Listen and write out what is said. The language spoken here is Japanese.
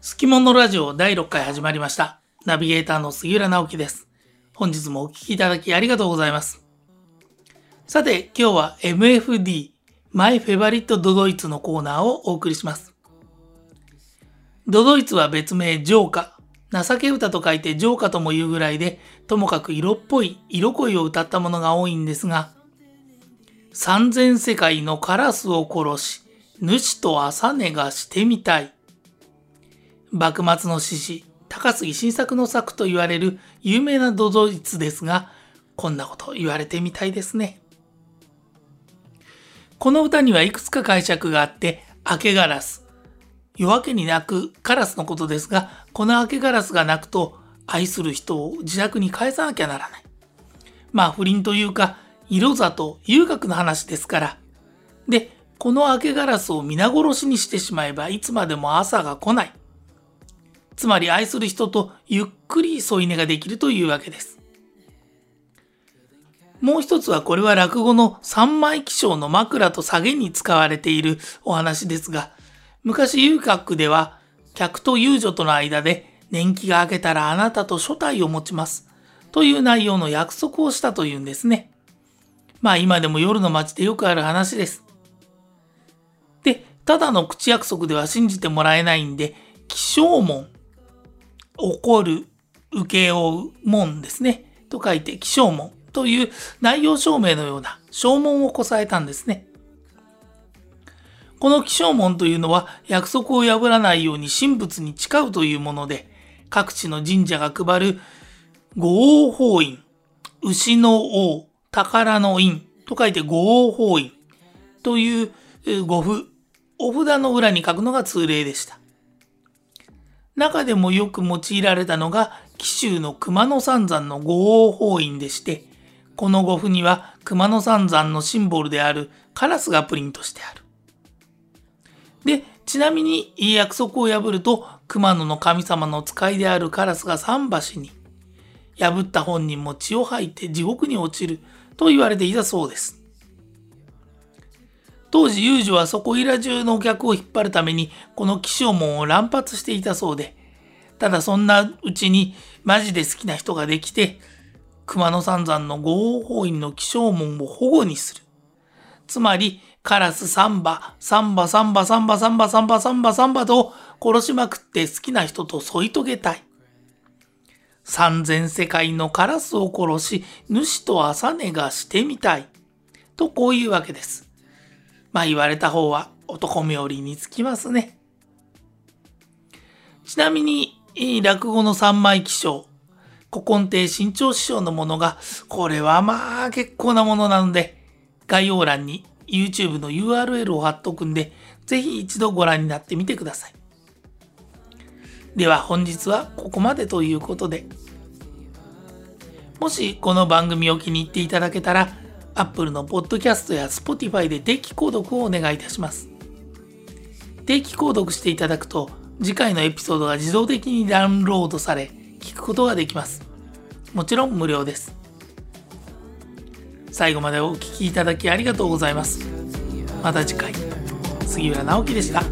すきものラジオ第6回始まりました。ナビゲーターの杉浦直樹です。本日もお聞きいただきありがとうございます。さて、今日は MFD、マイフェバリットドドイツのコーナーをお送りします。ドドイツは別名ジョーカ。情け歌と書いてジョーカとも言うぐらいで、ともかく色っぽい色恋を歌ったものが多いんですが、三千世界のカラスを殺し、主と朝寝がしてみたい。幕末の志士、高杉晋作の作と言われる有名なドドイツですが、こんなこと言われてみたいですね。この歌にはいくつか解釈があって、明けガラス。夜明けに鳴くカラスのことですが、この明けガラスが鳴くと、愛する人を自宅に返さなきゃならない。まあ不倫というか、色里、遊学の話ですから。で、この明けガラスを皆殺しにしてしまえばいつまでも朝が来ない。つまり愛する人とゆっくり添い寝ができるというわけです。もう一つはこれは落語の三枚起床の枕と下げに使われているお話ですが、昔遊郭では客と遊女との間で年季が明けたらあなたと初体を持ちますという内容の約束をしたというんですね。まあ今でも夜の街でよくある話です。で、ただの口約束では信じてもらえないんで、起床門、怒る、受け負う門ですね。と書いて起床門という内容証明のような証文をこさえたんですね。この起床門というのは約束を破らないように神仏に誓うというもので、各地の神社が配る五王法院、牛の王、宝の院と書いて五王法院という五符、お札の裏に書くのが通例でした。中でもよく用いられたのが紀州の熊野三山の五王法院でして、この五符には熊野三山のシンボルであるカラスがプリントしてある。で、ちなみに約束を破ると熊野の神様の使いであるカラスが桟橋に、破った本人も血を吐いて地獄に落ちると言われていたそうです。当時、遊女はそこいら中のお客を引っ張るために、この気象門を乱発していたそうで、ただそんなうちに、マジで好きな人ができて、熊野三山の五王法院の気象門を保護にする。つまり、カラスサンバ、サンバサンバサンバサンバサンバサンバサンバと殺しまくって好きな人と添い遂げたい。三千世界のカラスを殺し、主と朝寝がしてみたい。とこういうわけです。まあ言われた方は男冥利につきますね。ちなみに、えー落語の三枚起床、古今亭新潮師匠のものが、これはまあ結構なものなので、概要欄に YouTube の URL を貼っとくんで、ぜひ一度ご覧になってみてください。では本日はここまでということで、もしこの番組を気に入っていただけたら、Apple のポッドキャストや Spotify で定期購読をお願いいたします。定期購読していただくと、次回のエピソードが自動的にダウンロードされ、聞くことができます。もちろん無料です。最後までお聞きいただきありがとうございます。また次回、杉浦直樹でした。